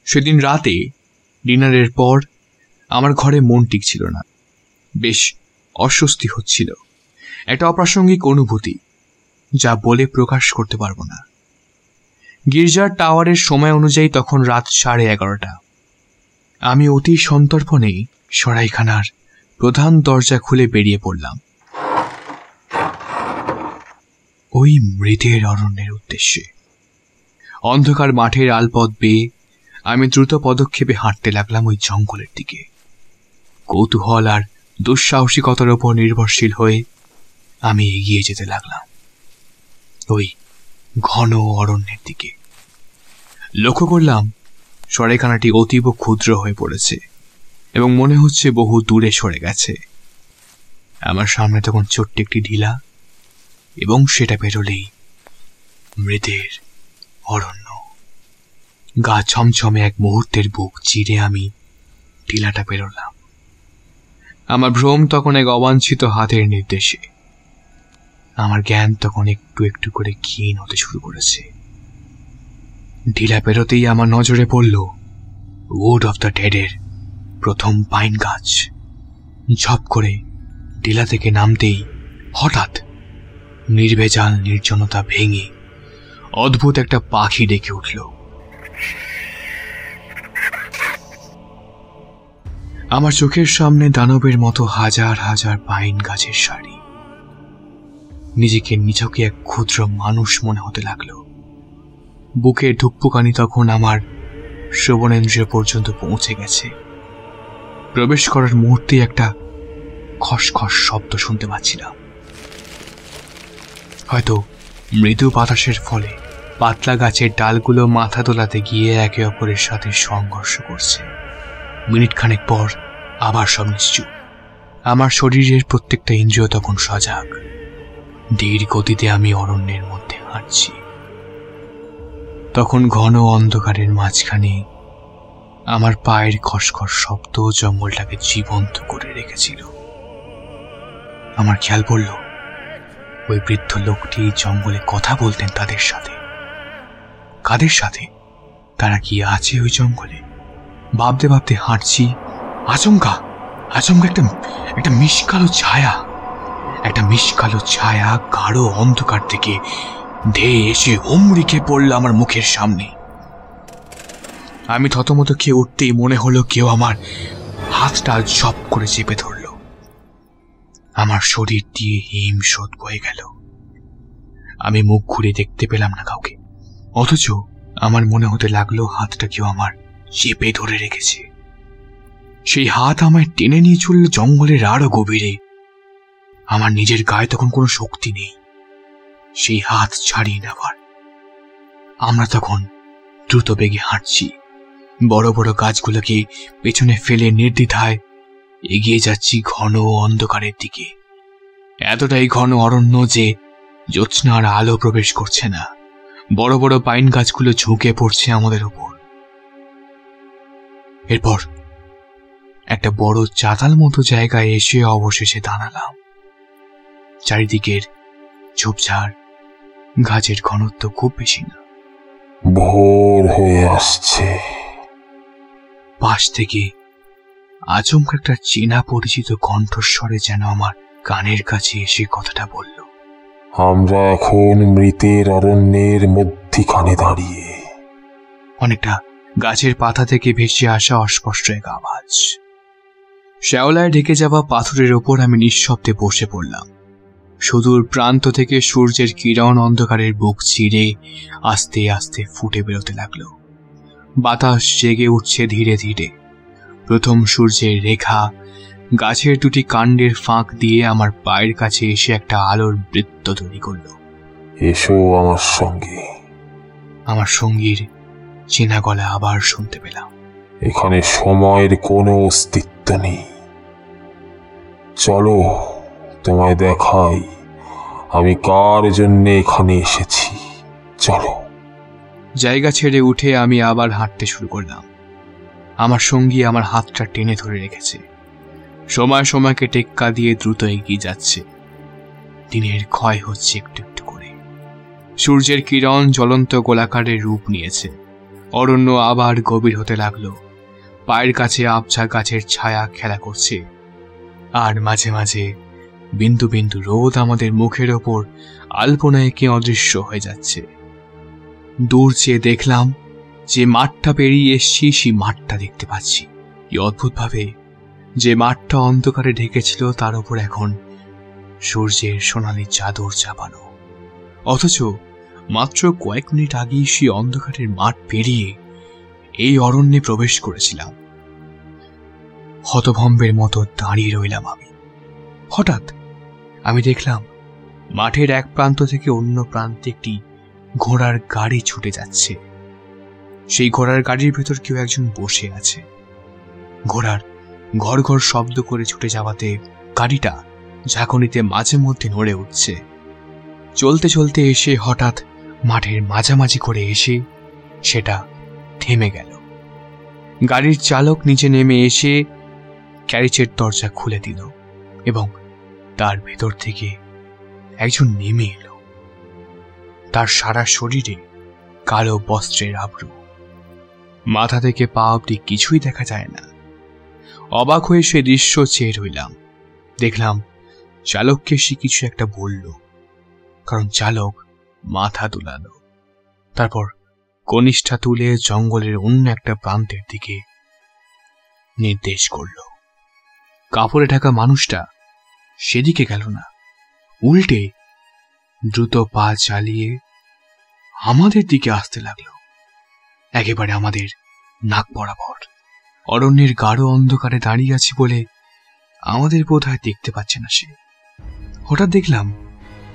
সেদিন রাতে ডিনারের পর আমার ঘরে মন টিকছিল না। বেশ অস্বস্তি হচ্ছিল। একটা অপ্রাসঙ্গিক অনুভূতি যা বলে প্রকাশ করতে পারব না। গির্জার টাওয়ারের সময় অনুযায়ী তখন রাত সাড়ে এগারোটা। আমি অতি সন্তর্পণে সরাইখানার প্রধান দরজা খুলে বেরিয়ে পড়লাম। ওই মৃতের অরণ্যের উদ্দেশ্যে। অন্ধকার মাঠের আলপথ বেয়ে আমি দ্রুত পদক্ষেপে হাঁটতে লাগলাম ওই জঙ্গলের দিকে। কৌতূহল আর দুঃসাহসিকতার ওপর নির্ভরশীল হয়ে আমি এগিয়ে যেতে লাগলাম। ওই ঘন অরণ্যের দিকে। লক্ষ্য করলাম সরেখানাটি অতীব ক্ষুদ্র হয়ে পড়েছে এবং মনে হচ্ছে বহু দূরে সরে গেছে। আমার সামনে তখন ছোট্ট একটি ঢিলা এবং সেটা বেরোলেই মৃতের অরণ্য। গা ছমছমে এক মুহূর্তের বুক চিরে আমি টিলাটা বেরোলাম আমার ভ্রম তখন এক অবাঞ্ছিত হাতের নির্দেশে। আমার জ্ঞান তখন একটু একটু করে ক্ষীণ হতে শুরু করেছে। ঢিলা পেরোতেই আমার নজরে পড়ল উড অফ দ্য ডেডের প্রথম পাইন গাছ। ঝপ করে টিলা থেকে নামতেই হঠাৎ নির্ভেজাল নির্জনতা ভেঙে অদ্ভুত একটা পাখি ডেকে উঠল। আমার চোখের সামনে দানবের মতো হাজার হাজার পাইন গাছের সারি। নিজেকে নিজকে এক ক্ষুদ্র মানুষ মনে হতে লাগল। বুকের ধুকপুকানি তখন আমার শ্রবণেন্দ্রিয় পর্যন্ত পৌঁছে গেছে। প্রবেশ করার মুহূর্তে একটা খসখস শব্দ শুনতে পাচ্ছিলাম। হয়তো মৃদু বাতাসের ফলে পাতলা গাছের ডালগুলো মাথা তোলাতে গিয়ে একে অপরের সাথে সংঘর্ষ করছে। মিনিট খানেক পর আবার সব নিশ্চুপ। আমার শরীরের প্রত্যেকটা ইন্দ্রিয় তখন সজাগ। ধীর গতিতে আমি অরণ্যের মধ্যে হাঁটছি। তখন ঘন অন্ধকারের মাঝখানে আমার পায়ের খসখস শব্দ জঙ্গলটাকে জীবন্ত করে রেখেছিল। আমার খেয়াল পড়ল, ওই বৃদ্ধ লোকটি জঙ্গলে কথা বলতেন তাদের সাথে। কাদের সাথে? তারা কি আছে ওই জঙ্গলে? ভাবতে ভাবতে হাঁটছি, আচমকা আচমকা একটা একটা মিশকালো ছায়া, একটা মিশকালো ছায়া গাঢ় অন্ধকার থেকে ধেয়ে এসে হুমড়িকে পড়ল আমার মুখের সামনে। আমি থতমত খেয়ে উঠতেই মনে হলো কেউ আমার হাতটা ঝপ করে চেপে ধরল। আমার শরীর দিয়ে হিম শোধ বয়ে গেল। আমি মুখ ঘুরে দেখতে পেলাম না কাউকে। অথচ আমার মনে হতে লাগল হাতটা কেউ আমার চেপে ধরে রেখেছে। সেই হাত আমায় টেনে নিয়ে চলল জঙ্গলের আরও গভীরে। আমার নিজের গায়ে তখন কোনো শক্তি নেই। সেই হাত ছাড়িয়ে নেবার। আমরা তখন দ্রুত বেগে হাঁটছি। বড় বড় গাছগুলোকে পেছনে ফেলে নির্দ্বিধায় এগিয়ে যাচ্ছি ঘন অন্ধকারের দিকে। এতটাই ঘন অরণ্য যে জ্যোৎস্নার আলো প্রবেশ করছে না। বড় বড় পাইন গাছগুলো ঝুঁকে পড়ছে আমাদের উপর। এরপর একটা বড় চাতাল মতো জায়গায় এসে অবশেষে দাঁড়ালাম। চারিদিকের ঝোপঝাড় গাছের ঘনত্ব খুব বেশি না। ভোর হয়ে আসছে। পাশ থেকে আচমকা একটা চেনা পরিচিত কণ্ঠস্বরে যেন আমার কানের কাছে এসে কথাটা বলল আমরা এখন মৃতের অরণ্যের মধ্যিখানে দাঁড়িয়ে। অনেকটা গাছের পাতা থেকে ভেসে আসা অস্পষ্ট এক আওয়াজ। শ্যাওলায় ঢেকে যাওয়া পাথরের ওপর আমি নিঃশব্দে বসে পড়লাম। সুদূর প্রান্ত থেকে সূর্যের কিরণ অন্ধকারের বুক চিরে আস্তে আস্তে ফুটে বেরোতে লাগল। বাতাস জেগে উঠছে ধীরে ধীরে। প্রথম সূর্যের রেখা গাছের দুটি কাণ্ডের ফাঁক দিয়ে আমার পায়ের কাছে এসে একটা আলোর বৃত্ত তৈরি করল। এসো আমার সঙ্গে। আমার সঙ্গীর চেনা গলা আবার শুনতে পেলাম। এখানে সময়ের কোনো অস্তিত্ব নেই। চলো। তোমায় দেখাই, আমি কার জন্য এখানে এসেছি? চলো। জায়গা ছেড়ে উঠে আমি আবার হাঁটতে শুরু করলাম। আমার সঙ্গী আমার হাতটা টেনে ধরে রেখেছে। সময় সময়কে টেক্কা দিয়ে দ্রুত এগিয়ে যাচ্ছে। দিনের ক্ষয় হচ্ছে একটু একটু করে। সূর্যের কিরণ জ্বলন্ত গোলাকারের রূপ নিয়েছে। অরণ্য আবার গভীর হতে লাগল। পায়ের কাছে আবছা গাছের ছায়া খেলা করছে। আর মাঝে মাঝে বিন্দু বিন্দু রোদ আমাদের মুখের ওপর আলপনা এঁকে অদৃশ্য হয়ে যাচ্ছে। দূর চেয়ে দেখলাম যে মাঠটা পেরিয়ে এসছি, সেই মাঠটা দেখতে পাচ্ছি। কি অদ্ভুতভাবে যে মাঠটা অন্ধকারে ঢেকেছিল, তার উপর এখন সূর্যের সোনালি চাদর চাপানো। অথচ মাত্র কয়েক মিনিট আগেই সেই অন্ধকারের মাঠ পেরিয়ে এই অরণ্যে প্রবেশ করেছিলাম। হতভম্বের মতো দাঁড়িয়ে রইলাম আমি। হঠাৎ আমি দেখলাম মাঠের এক প্রান্ত থেকে অন্য প্রান্তে একটি ঘোড়ার গাড়ি ছুটে যাচ্ছে। সেই ঘোড়ার গাড়ির ভেতর কেউ একজন বসে আছে। ঘোড়ার ঘর ঘর শব্দ করে ছুটে যাওয়াতে গাড়িটা ঝাঁকুনিতে মাঝে মধ্যে নড়ে উঠছে। চলতে চলতে এসে হঠাৎ মাঠের মাঝামাঝি করে এসে সেটা থেমে গেল। গাড়ির চালক নিচে নেমে এসে ক্যারিচের দরজা খুলে দিল এবং তার ভেতর থেকে একজন নেমে এলো। তার সারা শরীরে কালো বস্ত্রের আবরু মাথা থেকে পা অব্দি কিছুই দেখা যায় না। অবাক হয়ে সে দৃশ্য চেয়ে রইলাম। দেখলাম চালককে সে কিছু একটা বলল। কারণ চালক মাথা দুলালো তারপর কনিষ্ঠা তুলে জঙ্গলের অন্য একটা প্রান্তের দিকে নির্দেশ করল। কাপড়ে ঢাকা মানুষটা সেদিকে গেল না। উল্টে দ্রুত পা চালিয়ে আমাদের দিকে আসতে লাগল। একেবারে আমাদের নাক বরাবর। অরণ্যের গাঢ় অন্ধকারে দাঁড়িয়ে আছি বলে আমাদের বোধহয় দেখতে পাচ্ছে না সে। হঠাৎ দেখলাম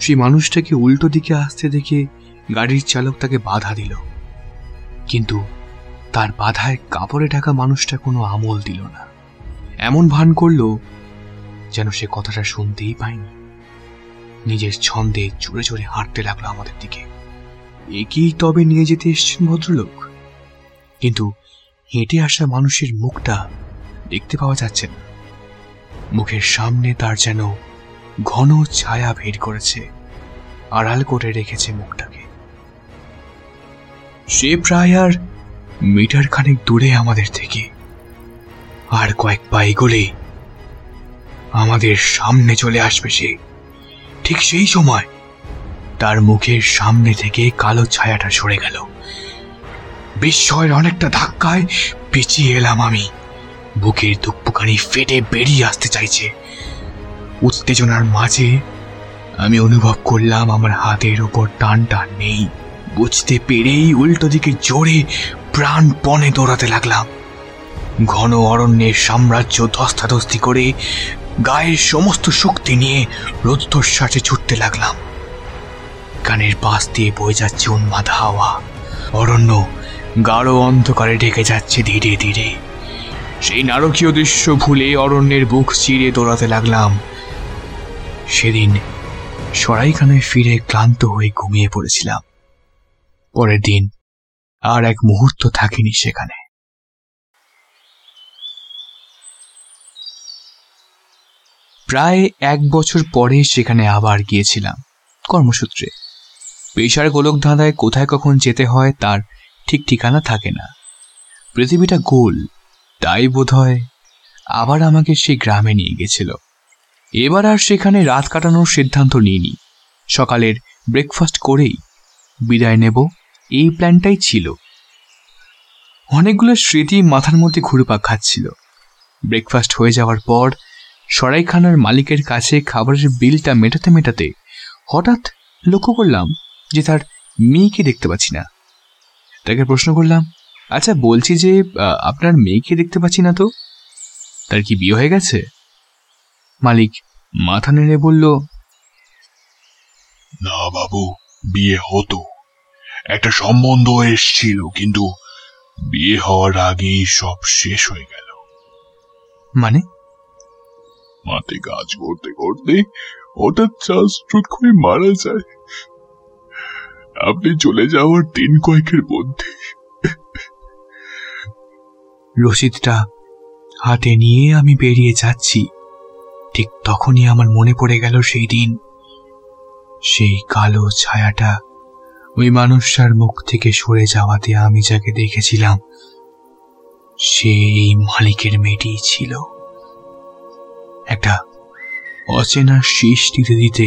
সেই মানুষটাকে উল্টো দিকে আসতে দেখে গাড়ির চালক তাকে বাধা দিল। কিন্তু তার বাধায় কাপড়ে ঢাকা মানুষটা কোনো আমল দিল না। এমন ভান করল যেন সে কথাটা শুনতেই পায়নি। নিজের ছন্দে চড়ে চড়ে হাঁটতে লাগল আমাদের দিকে। একেই তবে নিয়ে যেতে এসছেন ভদ্রলোক। কিন্তু হেঁটে আসা মানুষের মুখটা দেখতে পাওয়া যাচ্ছে না। মুখের সামনে তার যেন ঘন ছায়া ভিড় করেছে, আড়াল করে রেখেছে মুখটাকে। সে প্রায় আর মিটার খানেক দূরে আমাদের থেকে। আর কয়েক পা এগোলেই আমাদের সামনে চলে আসবে সে। ঠিক সেই সময় তার মুখের সামনে থেকে কালো ছায়াটা সরে গেল। বিস্ময়ের অনেকটা ধাক্কায় পিছিয়ে এলাম আমি। বুকের দুপুকানি ফেটে বেরিয়ে আসতে চাইছে। উত্তেজনার মাঝে আমি অনুভব করলাম আমার হাতের ওপর টানটা নেই। বুঝতে পেরেই উল্টো দিকে জোরে প্রাণপণে দৌড়াতে লাগলাম। ঘন অরণ্যের সাম্রাজ্য ধস্তাধস্তি করে গায়ের সমস্ত শক্তি নিয়ে রুদ্ধশ্বাসে ছুটতে লাগলাম। কানের পাশ দিয়ে বয়ে যাচ্ছে উন্মাদ হাওয়া। অরণ্য গাঢ় অন্ধকারে ঢেকে যাচ্ছে ধীরে ধীরে। সেই নারকীয় দৃশ্য ভুলে অরণ্যের বুক চিরে দৌড়াতে লাগলাম। সেদিন সরাইখানায় ফিরে ক্লান্ত হয়ে ঘুমিয়ে পড়েছিলাম। পরের দিন আর এক মুহূর্ত থাকিনি সেখানে। প্রায় এক বছর পরে সেখানে আবার গিয়েছিলাম, কর্মসূত্রে। পেশার গোলক ধাঁধায় কোথায় কখন যেতে হয় তার ঠিক ঠিকানা থাকে না। পৃথিবীটা গোল, তাই বোধহয় আবার আমাকে সেই গ্রামে নিয়ে গেছিল। এবার আর সেখানে রাত কাটানোর সিদ্ধান্ত নিইনি। সকালের ব্রেকফাস্ট করেই বিদায় নেব, এই প্ল্যানটাই ছিল। অনেকগুলো স্মৃতি মাথার মধ্যে ঘুরপাক খাচ্ছিল। ব্রেকফাস্ট হয়ে যাওয়ার পর সরাইখানার মালিকের কাছে খাবারের বিলটা মেটাতে মেটাতে হঠাৎ লক্ষ্য করলাম যে তার মেয়েকে দেখতে পাচ্ছি না। তাকে প্রশ্ন করলাম আচ্ছা বলছি যে আপনার মেয়েকে দেখতে পাচ্ছি না তো? তার কি বিয়ে হয়ে গেছে? মালিক মাথা নেড়ে বলল না বাবু বিয়ে হতো। একটা সম্বন্ধ এসছিল কিন্তু বিয়ে হওয়ার আগেই সব শেষ হয়ে গেল। মানে? মাঠে কাজ করতে করতে হঠাৎ স্ট্রোক করে মারা যায়। আপনি চলে যাওয়ার দিন কয়েকের মধ্যে। রসিদটা হাতে নিয়ে আমি বেরিয়ে যাচ্ছি। ঠিক তখনই আমার মনে পড়ে গেল সেই দিন। সেই কালো ছায়াটা ওই মানুষটার মুখ থেকে সরে যাওয়াতে আমি যাকে দেখেছিলাম, সে এই মালিকের মেয়েটিই ছিল। একটা অচেনা শেষ দিতে দিতে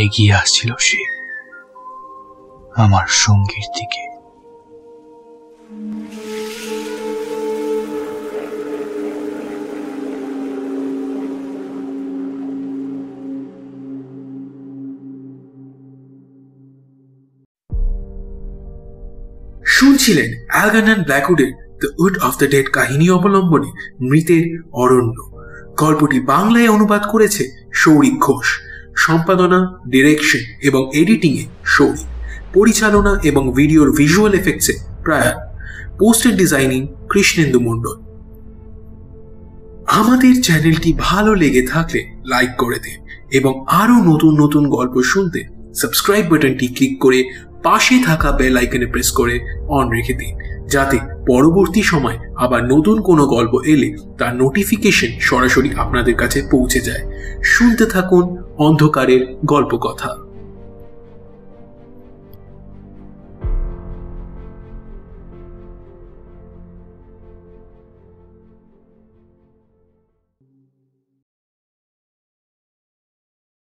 এগিয়ে আসছিল সে আমার সঙ্গীর দিকে। শুনছিলেন algal and ব্ল্যাকউডের the wood of the dead কাহিনী অবলম্বনে মৃতের অরণ্য। গল্পটি বাংলায় অনুবাদ করেছে সৌরিক ঘোষ। সম্পাদনা, ডিরেকশন এবং এডিটিংয়ে সৌরিক পরিচালনা এবং ভিডিওর ভিজুয়াল এফেক্টসে প্রয়াণ পোস্টার ডিজাইনিং কৃষ্ণেন্দু মণ্ডল। আমাদের চ্যানেলটি ভালো লেগে থাকলে লাইক করে দিন এবং আরও নতুন নতুন গল্প শুনতে সাবস্ক্রাইব বাটনটি ক্লিক করে পাশে থাকা বেল আইকনে প্রেস করে অন রেখে দিন। যাতে পরবর্তী সময় আবার নতুন কোনো গল্প এলে তার নোটিফিকেশন সরাসরি আপনাদের কাছে পৌঁছে যায়। শুনতে থাকুন অন্ধকারের গল্প কথা